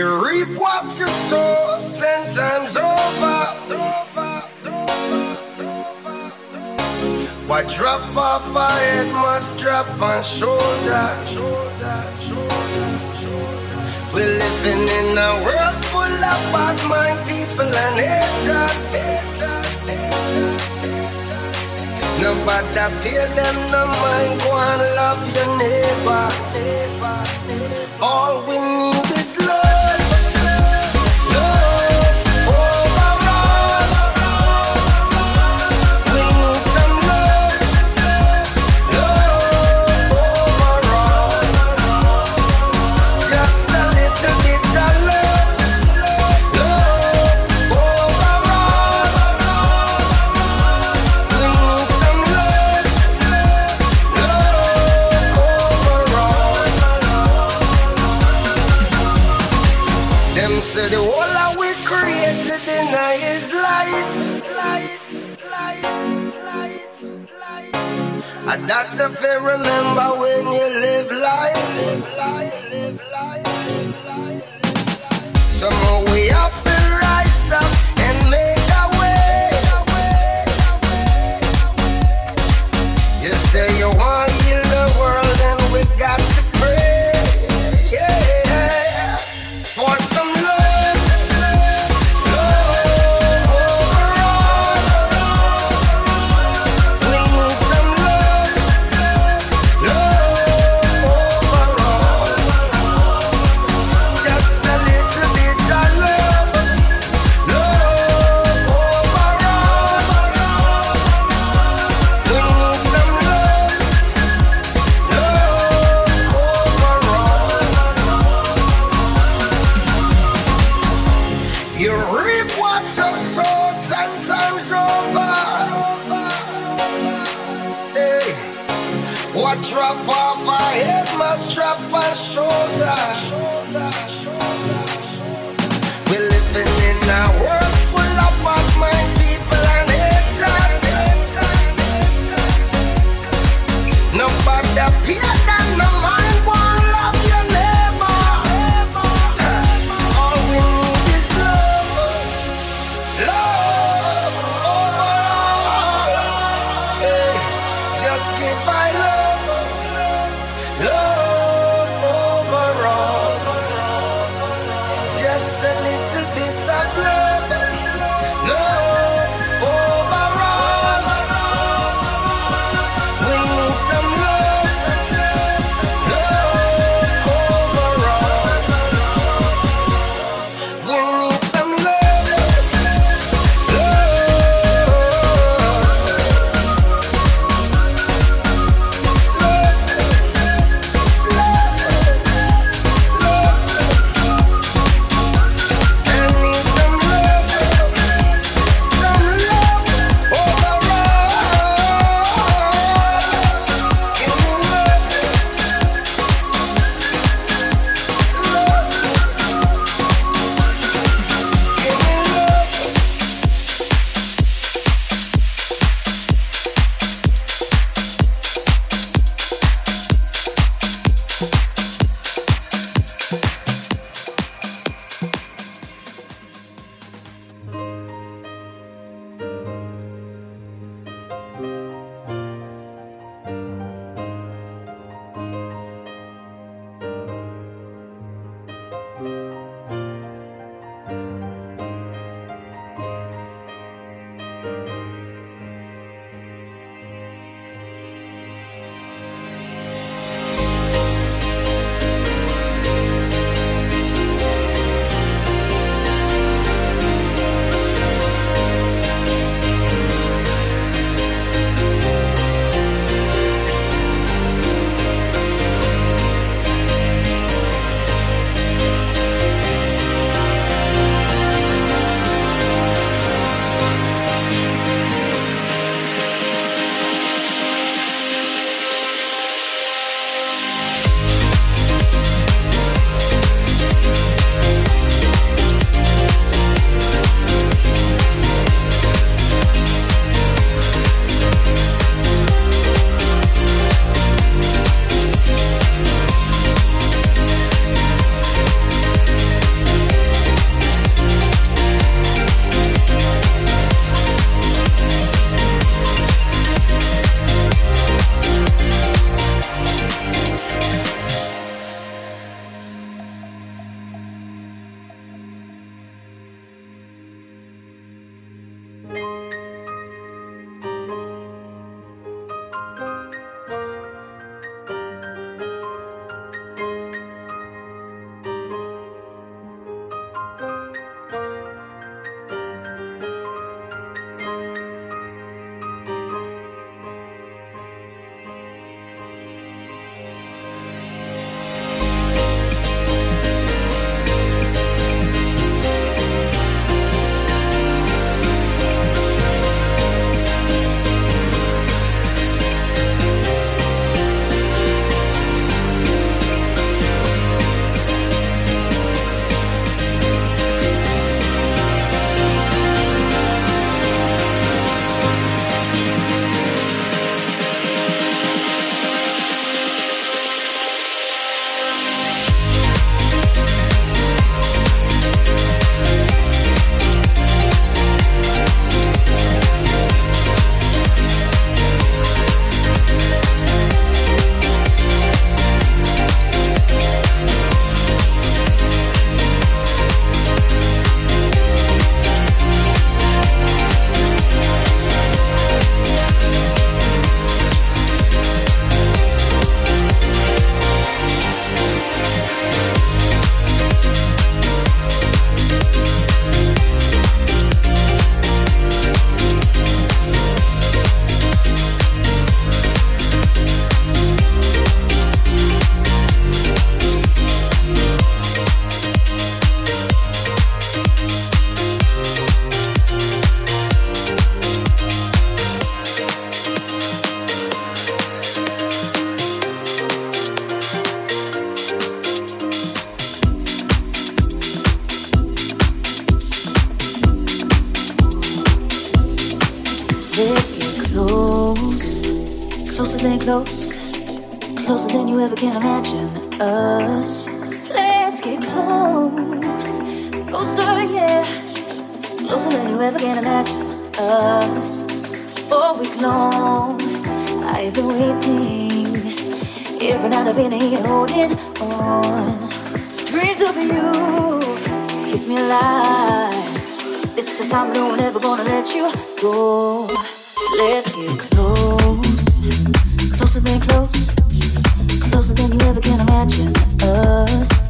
You reap what you sow ten times over. Why drop off our head must drop on shoulder. We're living in a world full of bad mind people and haters. Nobody fear them no mind. Go and love your neighbor. All we need. If they remember when you live life. let's get close. Closer, yeah. Closer than you ever can imagine us. All week long, I've been waiting. Every night I've been here holding on. Dreams of you, kiss me alive. This is how I know I'm never gonna let you go. Let's get close, closer than close, closer than you ever can imagine us.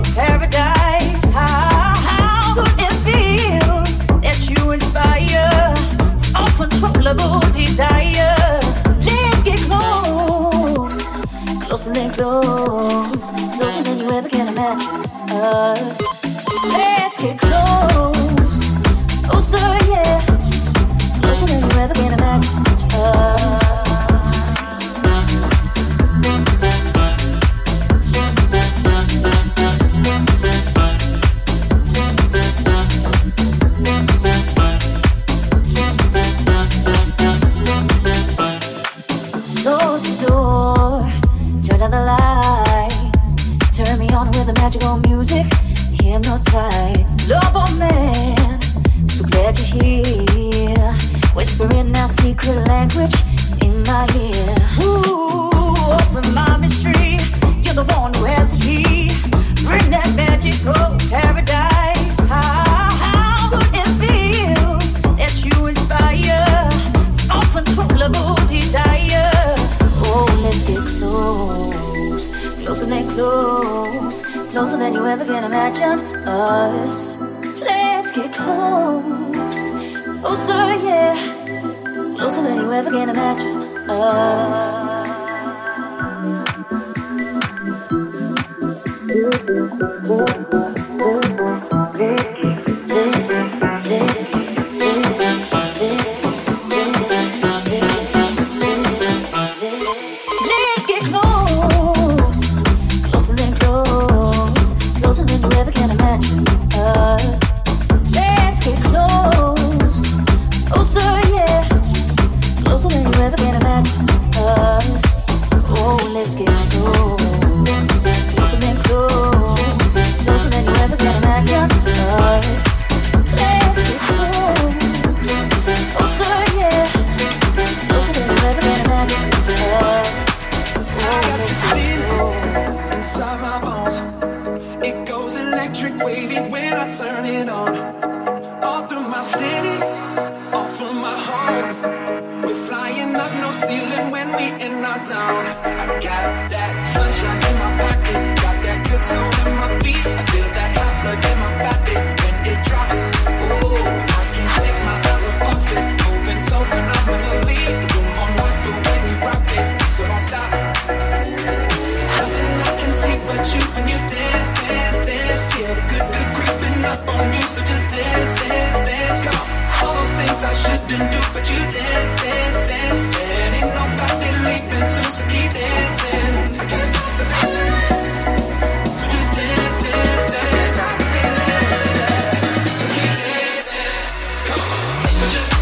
close, closer than you ever can imagine us. Let's get close, closer, yeah, closer than you ever can imagine us. just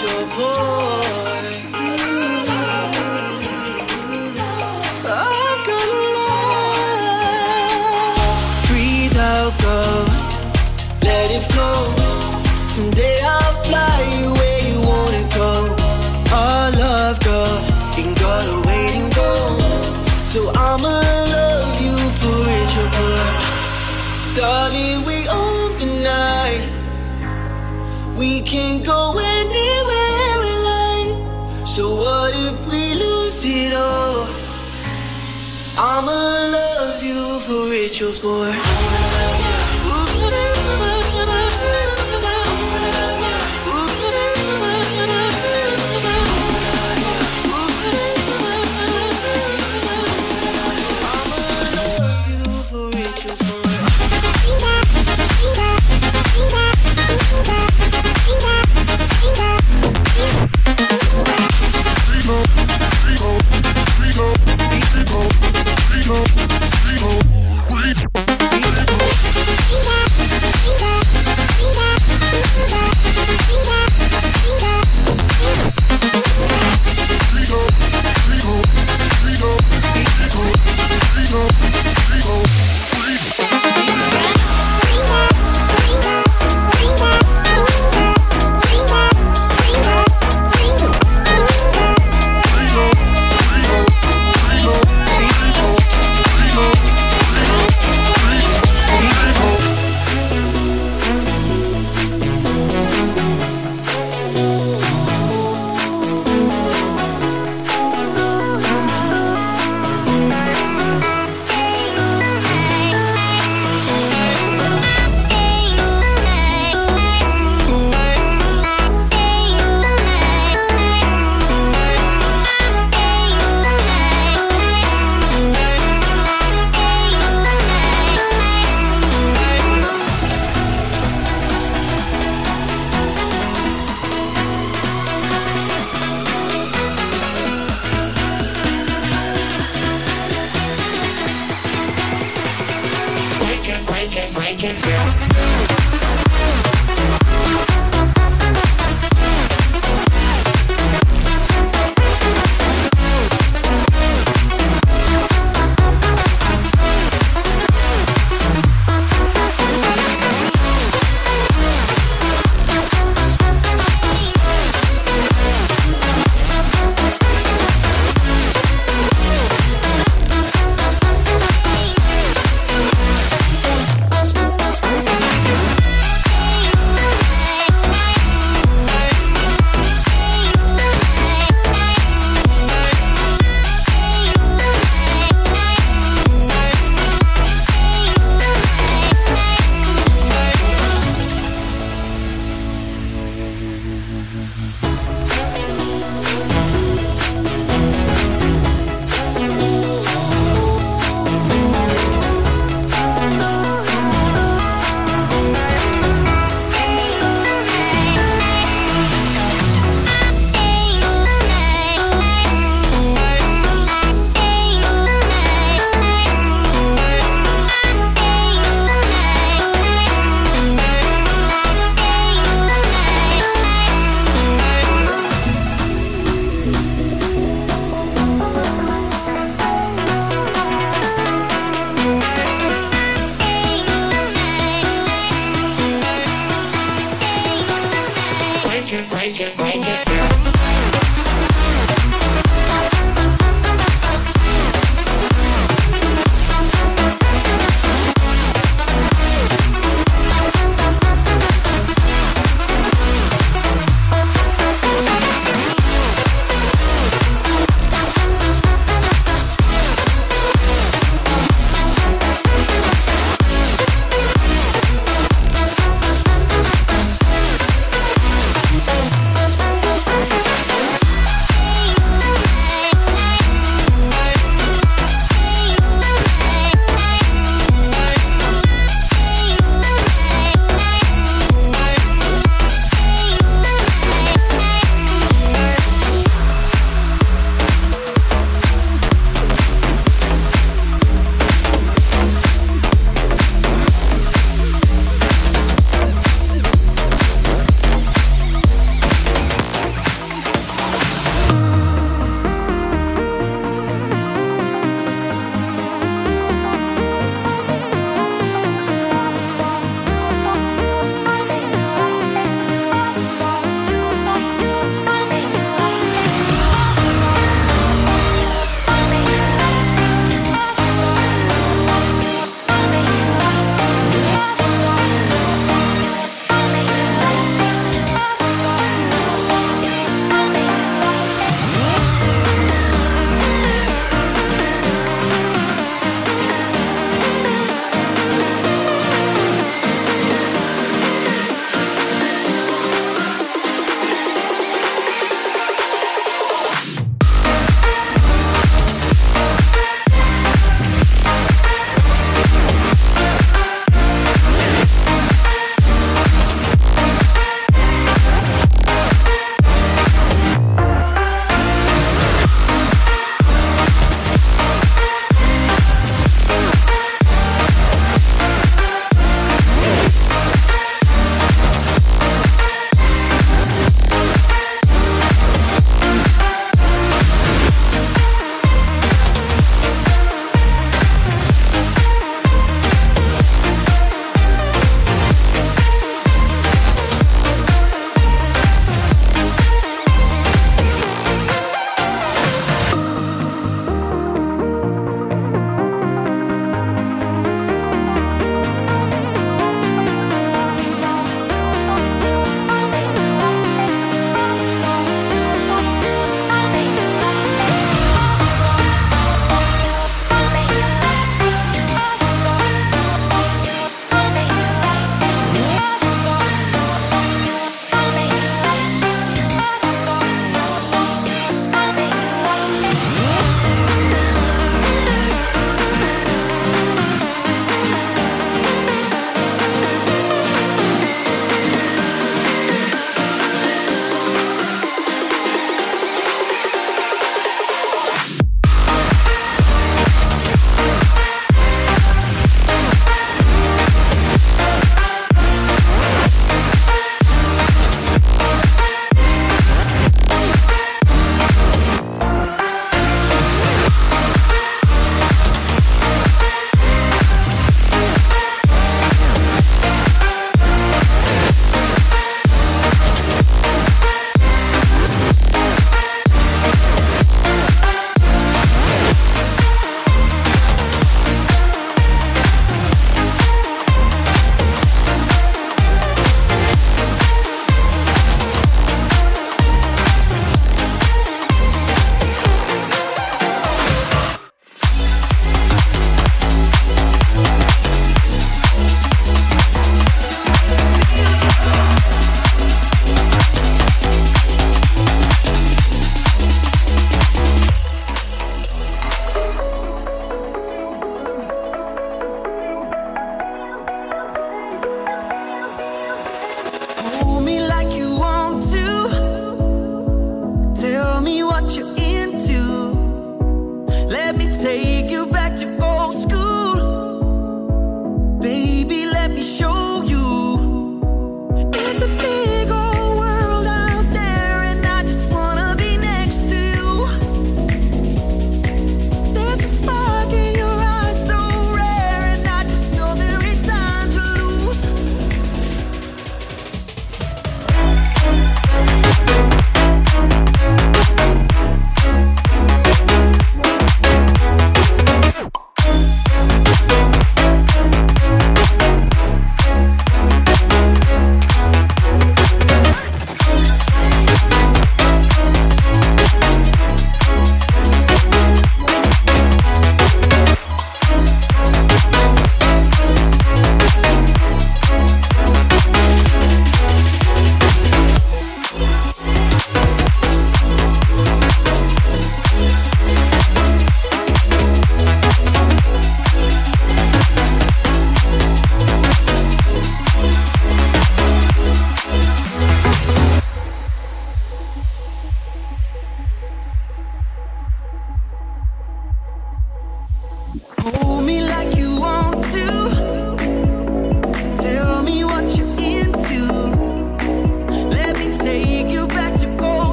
your voice. you for.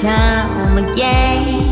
time again.